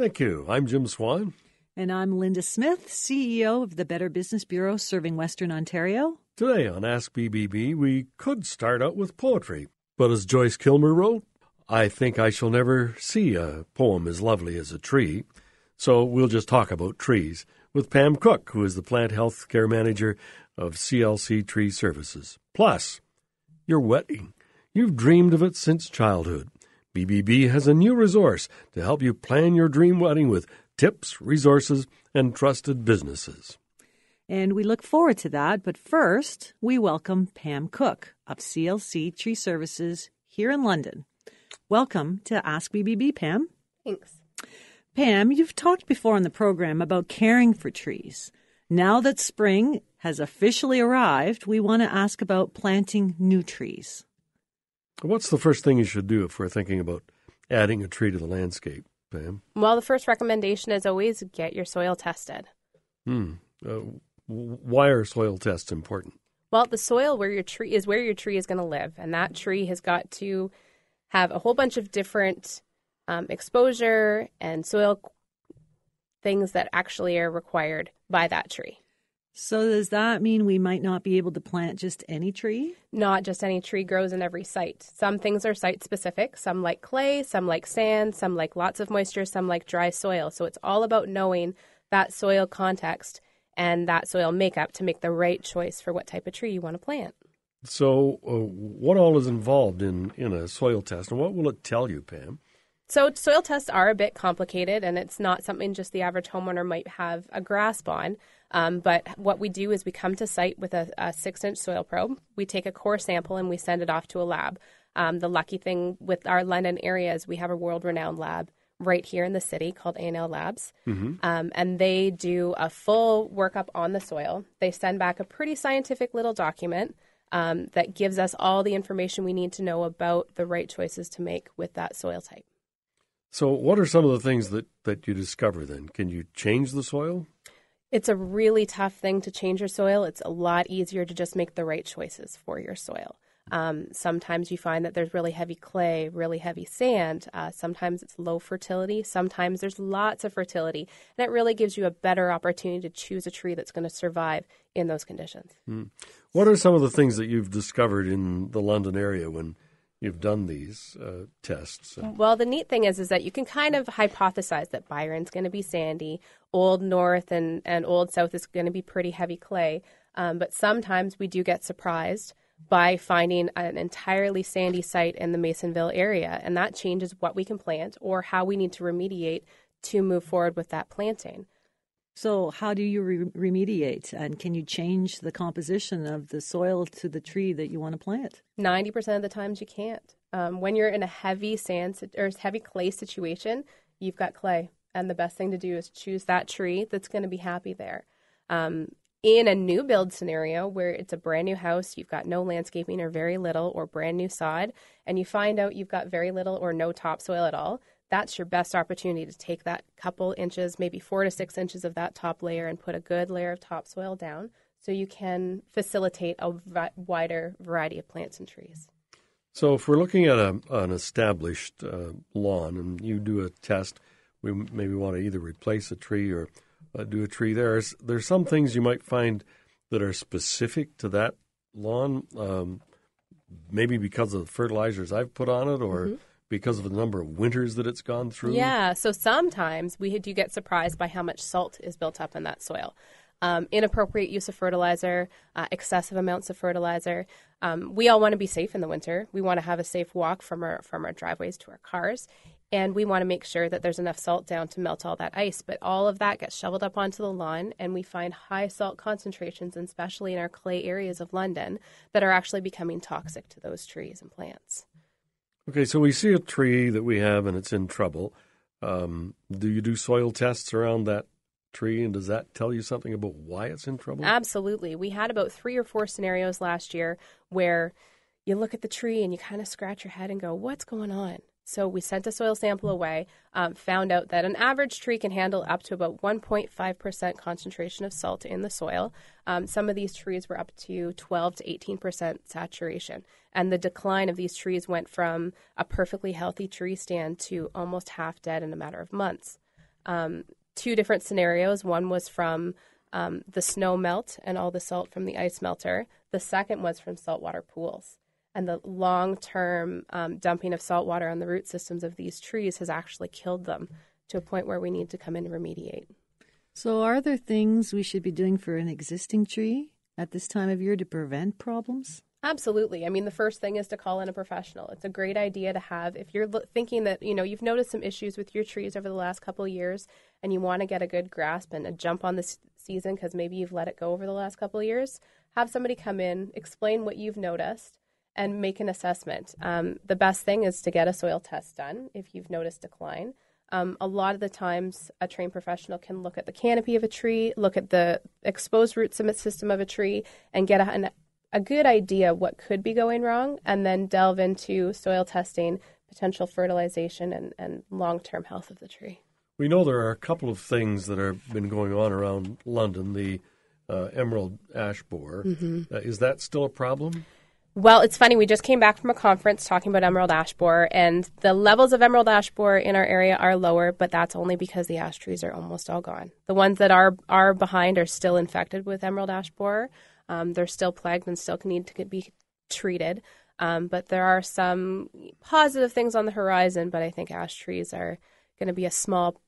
Thank you. I'm Jim Swan. And I'm Linda Smith, CEO of the Better Business Bureau serving Western Ontario. Today on Ask BBB, we could start out with poetry. But as Joyce Kilmer wrote, I think I shall never see a poem as lovely as a tree. So we'll just talk about trees with Pam Cook, who is the plant health care manager of CLC Tree Services. Plus, your wedding. You've dreamed of it since childhood. BBB has a new resource to help you plan your dream wedding with tips, resources, and trusted businesses. And we look forward to that. But first, we welcome Pam Cook of CLC Tree Services here in London. Welcome to Ask BBB, Pam. Thanks. Pam, you've talked before on the program about caring for trees. Now that spring has officially arrived, we want to ask about planting new trees. What's the first thing you should do if we're thinking about adding a tree to the landscape, Pam? Well, the first recommendation is always get your soil tested. Hmm. Uh, why are soil tests important? Well, the soil where your tree is where your tree is going to live, and that tree has got to have a whole bunch of different um, exposure and soil things that actually are required by that tree. So, does that mean we might not be able to plant just any tree? Not just any tree grows in every site. Some things are site specific. Some like clay, some like sand, some like lots of moisture, some like dry soil. So, it's all about knowing that soil context and that soil makeup to make the right choice for what type of tree you want to plant. So, uh, what all is involved in, in a soil test, and what will it tell you, Pam? So, soil tests are a bit complicated, and it's not something just the average homeowner might have a grasp on. Um, but what we do is we come to site with a, a, six inch soil probe. We take a core sample and we send it off to a lab. Um, the lucky thing with our London area is we have a world renowned lab right here in the city called A&L Labs. Mm-hmm. Um, and they do a full workup on the soil. They send back a pretty scientific little document um, that gives us all the information we need to know about the right choices to make with that soil type. So, what are some of the things that, that you discover then? Can you change the soil? It's a really tough thing to change your soil. It's a lot easier to just make the right choices for your soil. Um, sometimes you find that there's really heavy clay, really heavy sand. Uh, sometimes it's low fertility. Sometimes there's lots of fertility. And it really gives you a better opportunity to choose a tree that's going to survive in those conditions. Mm. What are some of the things that you've discovered in the London area when you've done these uh, tests. So. Well, the neat thing is, is that you can kind of hypothesize that Byron's going to be sandy, Old North and, and Old South is going to be pretty heavy clay. Um, but sometimes we do get surprised by finding an entirely sandy site in the Masonville area, and that changes what we can plant or how we need to remediate to move forward with that planting. So, how do you re- remediate? And can you change the composition of the soil to the tree that you want to plant? 90% of the times you can't. Um, when you're in a heavy sand or heavy clay situation, you've got clay. And the best thing to do is choose that tree that's going to be happy there. Um, in a new build scenario where it's a brand new house, you've got no landscaping or very little or brand new sod, and you find out you've got very little or no topsoil at all, that's your best opportunity to take that couple inches, maybe four to six inches of that top layer, and put a good layer of topsoil down so you can facilitate a v- wider variety of plants and trees. So, if we're looking at a, an established uh, lawn and you do a test, we maybe want to either replace a tree or uh, do a tree there. There's, there's some things you might find that are specific to that lawn, um, maybe because of the fertilizers I've put on it or. Mm-hmm because of the number of winters that it's gone through? Yeah, so sometimes we do get surprised by how much salt is built up in that soil. Um, inappropriate use of fertilizer, uh, excessive amounts of fertilizer. Um, we all want to be safe in the winter. We want to have a safe walk from our from our driveways to our cars, and we want to make sure that there's enough salt down to melt all that ice. But all of that gets shoveled up onto the lawn, and we find high salt concentrations, especially in our clay areas of London, that are actually becoming toxic to those trees and plants. Okay, so we see a tree that we have and it's in trouble. Um, do you do soil tests around that tree, and does that tell you something about why it's in trouble? Absolutely. We had about three or four scenarios last year where you look at the tree and you kind of scratch your head and go, What's going on? So we sent a soil sample away, um, found out that an average tree can handle up to about 1.5% concentration of salt in the soil. Um, some of these trees were up to 12 to 18% saturation. And the decline of these trees went from a perfectly healthy tree stand to almost half dead in a matter of months. um, two different scenarios. One was from um, the snow melt and all the salt from the ice melter. The second was from saltwater pools. And the long term um, dumping of salt water on the root systems of these trees has actually killed them to a point where we need to come in and remediate. So, are there things we should be doing for an existing tree at this time of year to prevent problems? Absolutely. I mean, the first thing is to call in a professional. It's a great idea to have if you're lo- thinking that you know you've noticed some issues with your trees over the last couple of years, and you want to get a good grasp and a jump on this season because maybe you've let it go over the last couple of years. Have somebody come in, explain what you've noticed, and make an assessment. Um, the best thing is to get a soil test done if you've noticed decline. Um, a lot of the times, a trained professional can look at the canopy of a tree, look at the exposed root system of a tree, and get a, an a good idea what could be going wrong and then delve into soil testing, potential fertilization, and, and long term health of the tree. We know there are a couple of things that have been going on around London. The uh, emerald ash borer. Mm-hmm. Uh, is that still a problem? Well, it's funny. We just came back from a conference talking about emerald ash borer, and the levels of emerald ash borer in our area are lower, but that's only because the ash trees are almost all gone. The ones that are are behind are still infected with emerald ash borer, um, they're still plagued and still need to be treated. Um, but there are some positive things on the horizon, but I think ash trees are going to be a small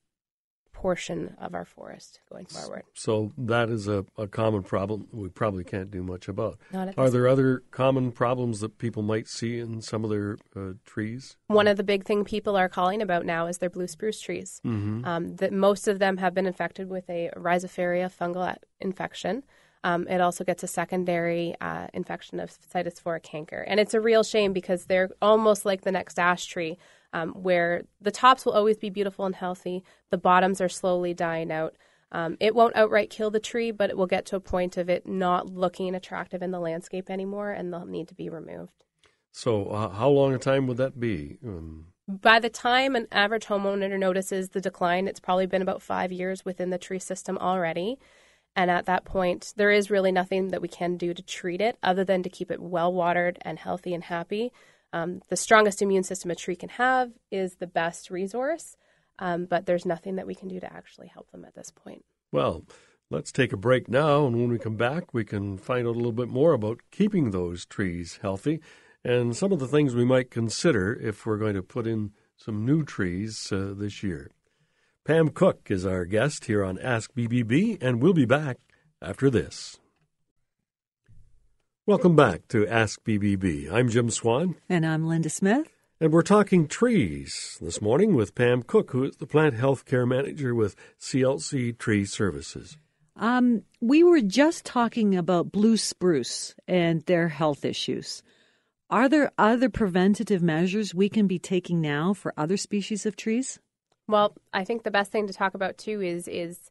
portion of our forest going forward. So that is a, a common problem we probably can't do much about. Are there other common problems that people might see in some of their uh, trees? One of the big thing people are calling about now is their blue spruce trees. Mm-hmm. Um, that most of them have been infected with a Rhizosphaera fungal infection. Um, it also gets a secondary uh, infection of Cytospora canker. And it's a real shame because they're almost like the next ash tree, um, where the tops will always be beautiful and healthy, the bottoms are slowly dying out. Um, it won't outright kill the tree, but it will get to a point of it not looking attractive in the landscape anymore, and they'll need to be removed. So, uh, how long a time would that be? Um... By the time an average homeowner notices the decline, it's probably been about five years within the tree system already. And at that point, there is really nothing that we can do to treat it other than to keep it well watered and healthy and happy. Um, the strongest immune system a tree can have is the best resource, um, but there's nothing that we can do to actually help them at this point. Well, let's take a break now, and when we come back, we can find out a little bit more about keeping those trees healthy and some of the things we might consider if we're going to put in some new trees uh, this year. Pam Cook is our guest here on Ask BBB, and we'll be back after this. Welcome back to Ask BBB. I'm Jim Swan. And I'm Linda Smith. And we're talking trees this morning with Pam Cook, who is the plant health care manager with CLC Tree Services. Um, we were just talking about blue spruce and their health issues. Are there other preventative measures we can be taking now for other species of trees? Well, I think the best thing to talk about too is is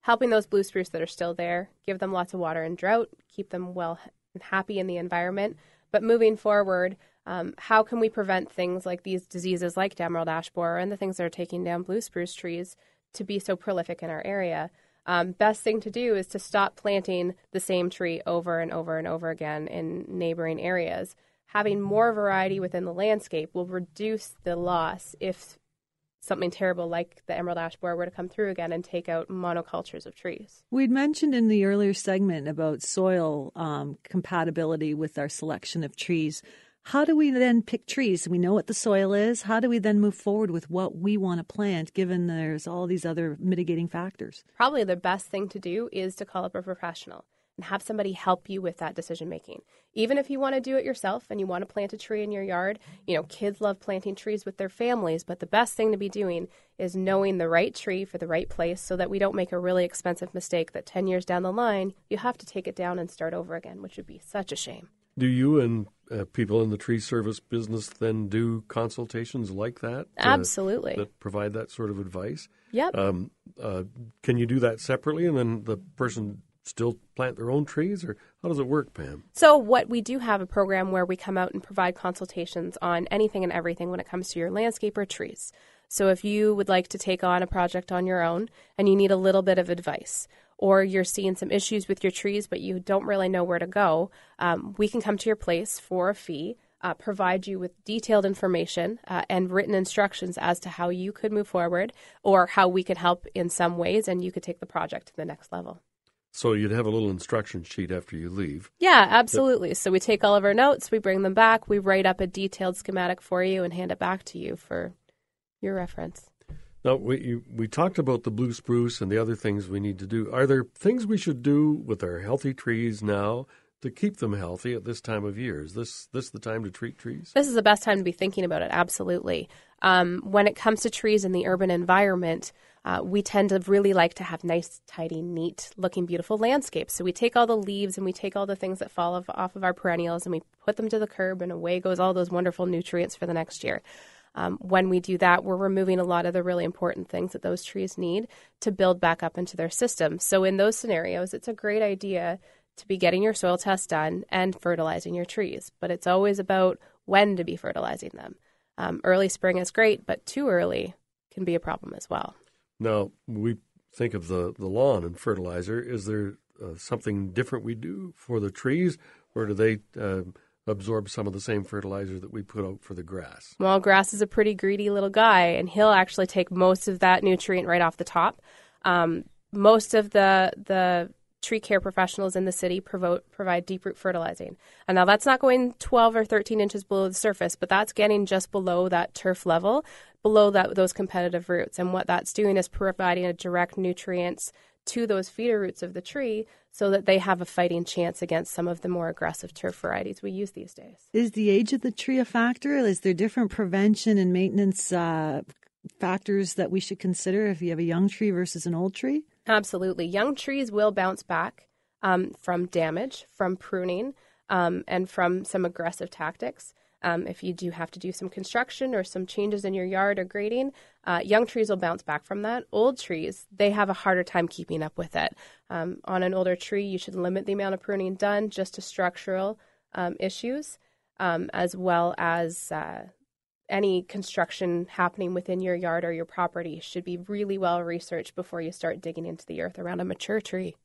helping those blue spruce that are still there, give them lots of water in drought, keep them well and happy in the environment. But moving forward, um, how can we prevent things like these diseases like emerald ash borer and the things that are taking down blue spruce trees to be so prolific in our area? Um, best thing to do is to stop planting the same tree over and over and over again in neighboring areas. Having more variety within the landscape will reduce the loss if something terrible like the emerald ash borer were to come through again and take out monocultures of trees. We'd mentioned in the earlier segment about soil um, compatibility with our selection of trees. How do we then pick trees? We know what the soil is. How do we then move forward with what we want to plant, given there's all these other mitigating factors? Probably the best thing to do is to call up a professional and have somebody help you with that decision making. Even if you want to do it yourself and you want to plant a tree in your yard, you know, kids love planting trees with their families, but the best thing to be doing is knowing the right tree for the right place so that we don't make a really expensive mistake that 10 years down the line, you have to take it down and start over again, which would be such a shame. Do you and uh, people in the tree service business then do consultations like that? Absolutely. That provide that sort of advice? Yep. Um, uh, can you do that separately and then the person still plant their own trees, or how does it work, Pam? So, what we do have a program where we come out and provide consultations on anything and everything when it comes to your landscape or trees. So, if you would like to take on a project on your own and you need a little bit of advice, or you're seeing some issues with your trees but you don't really know where to go, um, we can come to your place for a fee. uh, provide you with detailed information uh, and written instructions as to how you could move forward or how we could help in some ways and you could take the project to the next level. So you'd have a little instruction sheet after you leave. Yeah, absolutely. So we take all of our notes, we bring them back, we write up a detailed schematic for you and hand it back to you for your reference. Now, we, you, we talked about the blue spruce and the other things we need to do. Are there things we should do with our healthy trees now to keep them healthy at this time of year? Is this this the time to treat trees? This is the best time to be thinking about it. Absolutely. Um, when it comes to trees in the urban environment, uh, we tend to really like to have nice, tidy, neat looking, beautiful landscapes. So we take all the leaves and we take all the things that fall off, of our perennials and we put them to the curb, and away goes all those wonderful nutrients for the next year. Um, when we do that, we're removing a lot of the really important things that those trees need to build back up into their system. So, in those scenarios, it's a great idea to be getting your soil test done and fertilizing your trees. But it's always about when to be fertilizing them. Um, early spring is great, but too early can be a problem as well. Now, we think of the, the lawn and fertilizer. Is there uh, something different we do for the trees, or do they uh, absorb some of the same fertilizer that we put out for the grass? Well, grass is a pretty greedy little guy, and he'll actually take most of that nutrient right off the top. Um, most of the the tree care professionals in the city provide deep root fertilizing. And now that's not going 12 or 13 inches below the surface, but that's getting just below that turf level, below that those competitive roots. And what that's doing is providing a direct nutrients to those feeder roots of the tree so that they have a fighting chance against some of the more aggressive turf varieties we use these days. Is the age of the tree a factor? Is there different prevention and maintenance uh, factors that we should consider if you have a young tree versus an old tree? Absolutely. Young trees will bounce back um, from damage, from pruning, um, and from some aggressive tactics. Um, if you do have to do some construction or some changes in your yard or grading, uh, young trees will bounce back from that. Old trees, they have a harder time keeping up with it. Um, on an older tree, you should limit the amount of pruning done just to structural um, issues, um, as well as uh, any construction happening within your yard or your property should be really well researched before you start digging into the earth around a mature tree.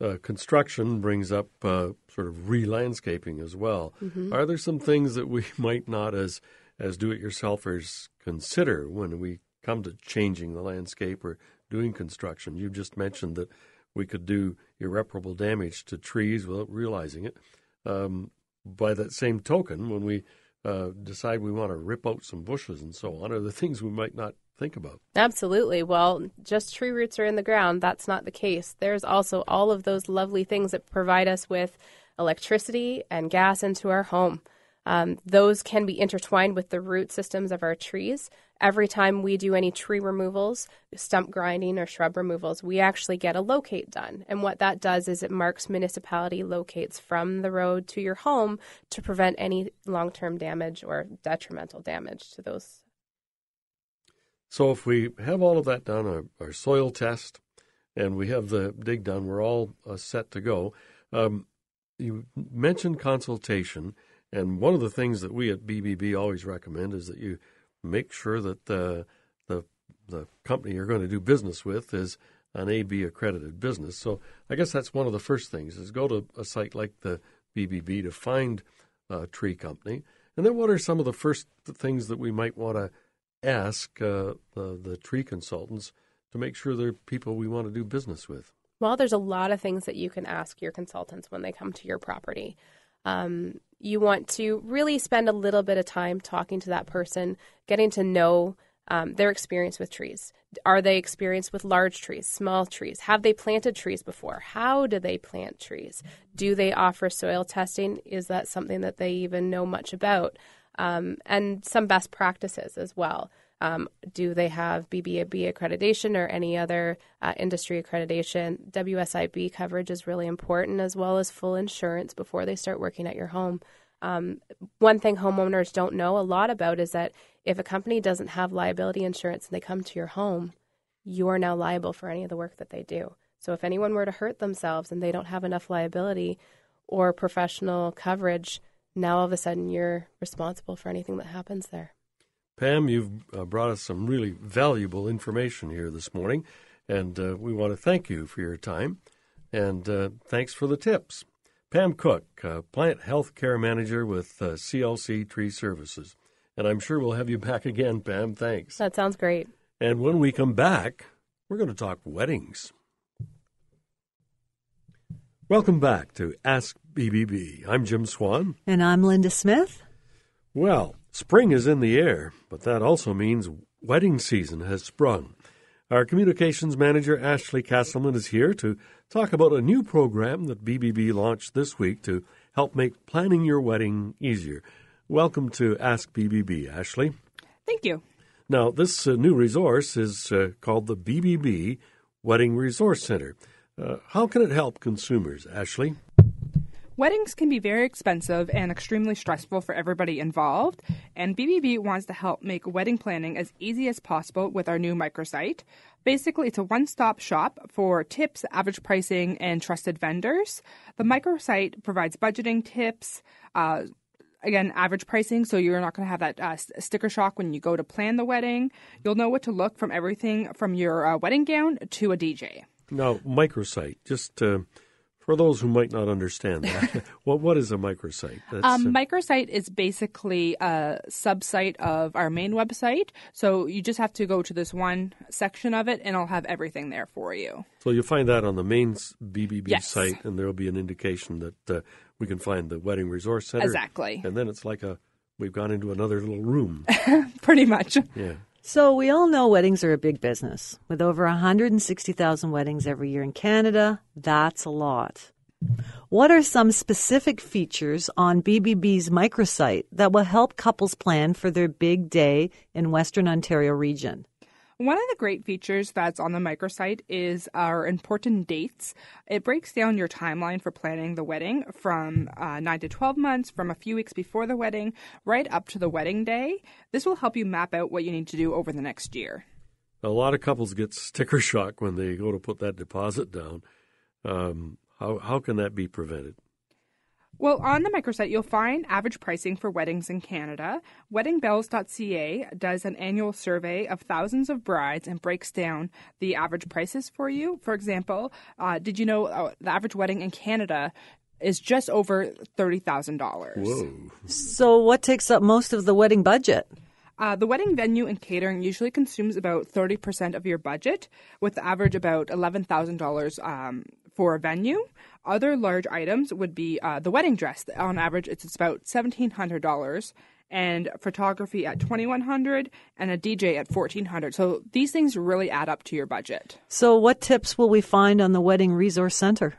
Uh, construction brings up uh, sort of re-landscaping as well. Mm-hmm. Are there some things that we might not, as as do-it-yourselfers, consider when we come to changing the landscape or doing construction? You just mentioned that we could do irreparable damage to trees without realizing it. Um, by that same token, when we uh, decide we want to rip out some bushes and so on are the things we might not think about. Absolutely. Well, just tree roots are in the ground. That's not the case. There's also all of those lovely things that provide us with electricity and gas into our home. Um, those can be intertwined with the root systems of our trees. Every time we do any tree removals, stump grinding, or shrub removals, we actually get a locate done. And what that does is it marks municipality locates from the road to your home to prevent any long term damage or detrimental damage to those. So, if we have all of that done, our, our soil test, and we have the dig done, we're all uh, set to go. Um, you mentioned consultation. And one of the things that we at BBB always recommend is that you make sure that the the the company you're going to do business with is an AB accredited business. So I guess that's one of the first things is go to a site like the BBB to find a tree company. And then what are some of the first things that we might want to ask uh, the, the tree consultants to make sure they're people we want to do business with? Well, there's a lot of things that you can ask your consultants when they come to your property. Um, you want to really spend a little bit of time talking to that person, getting to know um, their experience with trees. Are they experienced with large trees, small trees? Have they planted trees before? How do they plant trees? Do they offer soil testing? Is that something that they even know much about? Um, and some best practices as well. Um, do they have BBB accreditation or any other uh, industry accreditation? WSIB coverage is really important, as well as full insurance before they start working at your home. Um, one thing homeowners don't know a lot about is that if a company doesn't have liability insurance and they come to your home, you are now liable for any of the work that they do. So if anyone were to hurt themselves and they don't have enough liability or professional coverage, now all of a sudden you're responsible for anything that happens there. Pam, you've uh, brought us some really valuable information here this morning, and uh, we want to thank you for your time, and uh, thanks for the tips. Pam Cook, uh, Plant Health Care Manager with uh, CLC Tree Services. And I'm sure we'll have you back again, Pam. Thanks. That sounds great. And when we come back, we're going to talk weddings. Welcome back to Ask BBB. I'm Jim Swan. And I'm Linda Smith. Well, spring is in the air, but that also means wedding season has sprung. Our communications manager, Ashley Castleman, is here to talk about a new program that BBB launched this week to help make planning your wedding easier. Welcome to Ask BBB, Ashley. Thank you. Now, this uh, new resource is uh, called the BBB Wedding Resource Center. Uh, how can it help consumers, Ashley? Weddings can be very expensive and extremely stressful for everybody involved, and BBB wants to help make wedding planning as easy as possible with our new microsite. Basically, it's a one stop shop for tips, average pricing, and trusted vendors. The microsite provides budgeting tips, uh, again, average pricing, so you're not going to have that uh, sticker shock when you go to plan the wedding. You'll know what to look from everything from your uh, wedding gown to a DJ. Now, microsite, just uh, for those who might not understand that, what what is a microsite? That's, um, microsite is basically a subsite of our main website. So you just have to go to this one section of it, and I'll have everything there for you. So you'll find that on the main BBB yes. site, and there will be an indication that uh, we can find the wedding resource center. Exactly. And then it's like a we've gone into another little room. Pretty much. Yeah. So, we all know weddings are a big business. With over 160,000 weddings every year in Canada, that's a lot. What are some specific features on BBB's microsite that will help couples plan for their big day in Western Ontario region? One of the great features that's on the microsite is our important dates. It breaks down your timeline for planning the wedding from uh, 9 to 12 months, from a few weeks before the wedding, right up to the wedding day. This will help you map out what you need to do over the next year. A lot of couples get sticker shock when they go to put that deposit down. Um, how, how can that be prevented? Well, on the microsite, you'll find average pricing for weddings in Canada. WeddingBells.ca does an annual survey of thousands of brides and breaks down the average prices for you. For example, uh, did you know uh, the average wedding in Canada is just over $30,000? Whoa. So, what takes up most of the wedding budget? Uh, the wedding venue and catering usually consumes about 30% of your budget, with the average about $11,000 um, for a venue. Other large items would be uh, the wedding dress. On average, it's about $1,700 and photography at 2100 and a DJ at 1400 So these things really add up to your budget. So what tips will we find on the Wedding Resource Center?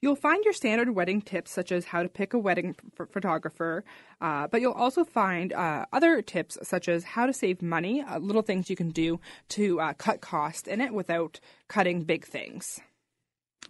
You'll find your standard wedding tips, such as how to pick a wedding f- photographer, uh, but you'll also find uh, other tips, such as how to save money, uh, little things you can do to uh, cut cost in it without cutting big things.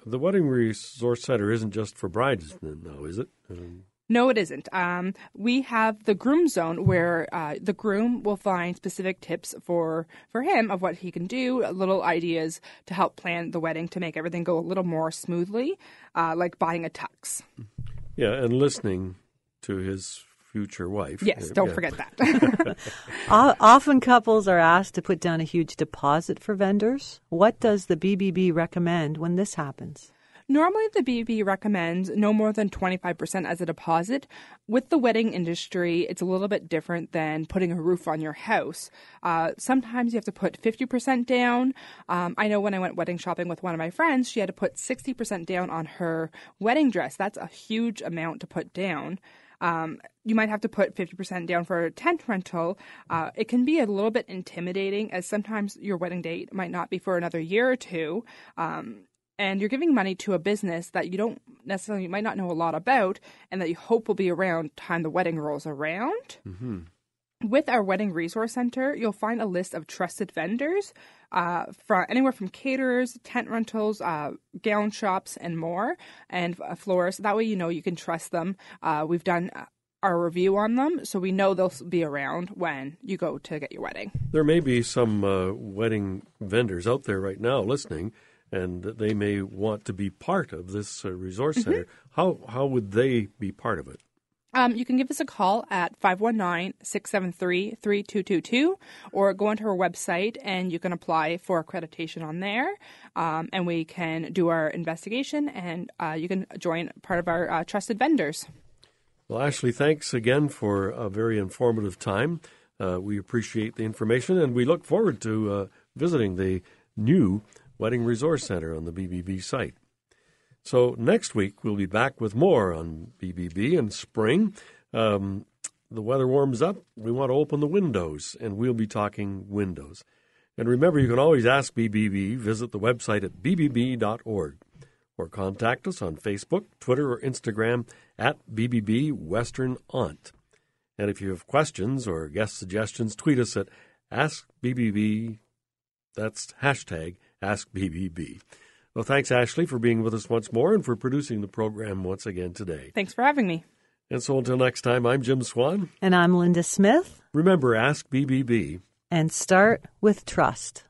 The Wedding Resource Center isn't just for brides, though, is it? Um, no, it isn't. Um, we have the groom zone where uh, the groom will find specific tips for for him of what he can do, little ideas to help plan the wedding to make everything go a little more smoothly, uh, like buying a tux. Yeah, and listening to his future wife. Yes, don't yeah. forget that. Often couples are asked to put down a huge deposit for vendors. What does the BBB recommend when this happens? Normally, the BBB recommends no more than 25% as a deposit. With the wedding industry, it's a little bit different than putting a roof on your house. Uh, sometimes you have to put 50% down. Um, I know when I went wedding shopping with one of my friends, she had to put 60% down on her wedding dress. That's a huge amount to put down. Um, you might have to put 50% down for a tent rental. Uh, it can be a little bit intimidating as sometimes your wedding date might not be for another year or two. Um, and you're giving money to a business that you don't necessarily, you might not know a lot about, and that you hope will be around time the wedding rolls around. Mm-hmm. With our wedding resource center, you'll find a list of trusted vendors uh, from anywhere from caterers, tent rentals, uh, gown shops, and more, and uh, florists. That way, you know you can trust them. Uh, we've done uh, our review on them, so we know they'll be around when you go to get your wedding. There may be some uh, wedding vendors out there right now listening, and they may want to be part of this resource mm-hmm. center. How how would they be part of it? Um, you can give us a call at 519-673-3222 or go onto our website and you can apply for accreditation on there. Um, and we can do our investigation and uh, you can join part of our uh, trusted vendors. Well, Ashley, thanks again for a very informative time. Uh, we appreciate the information and we look forward to uh, visiting the new Wedding Resource Center on the BBB site. So next week we'll be back with more on BBB in spring. Um, the weather warms up. We want to open the windows, and we'll be talking windows. And remember, you can always ask BBB. Visit the website at bbb.org or contact us on Facebook, Twitter, or Instagram at BBB Western Ont. And if you have questions or guest suggestions, tweet us at AskBBB. That's hashtag AskBBB. Well, thanks, Ashley, for being with us once more and for producing the program once again today. Thanks for having me. And so until next time, I'm Jim Swan. And I'm Linda Smith. Remember, ask BBB. And start with trust.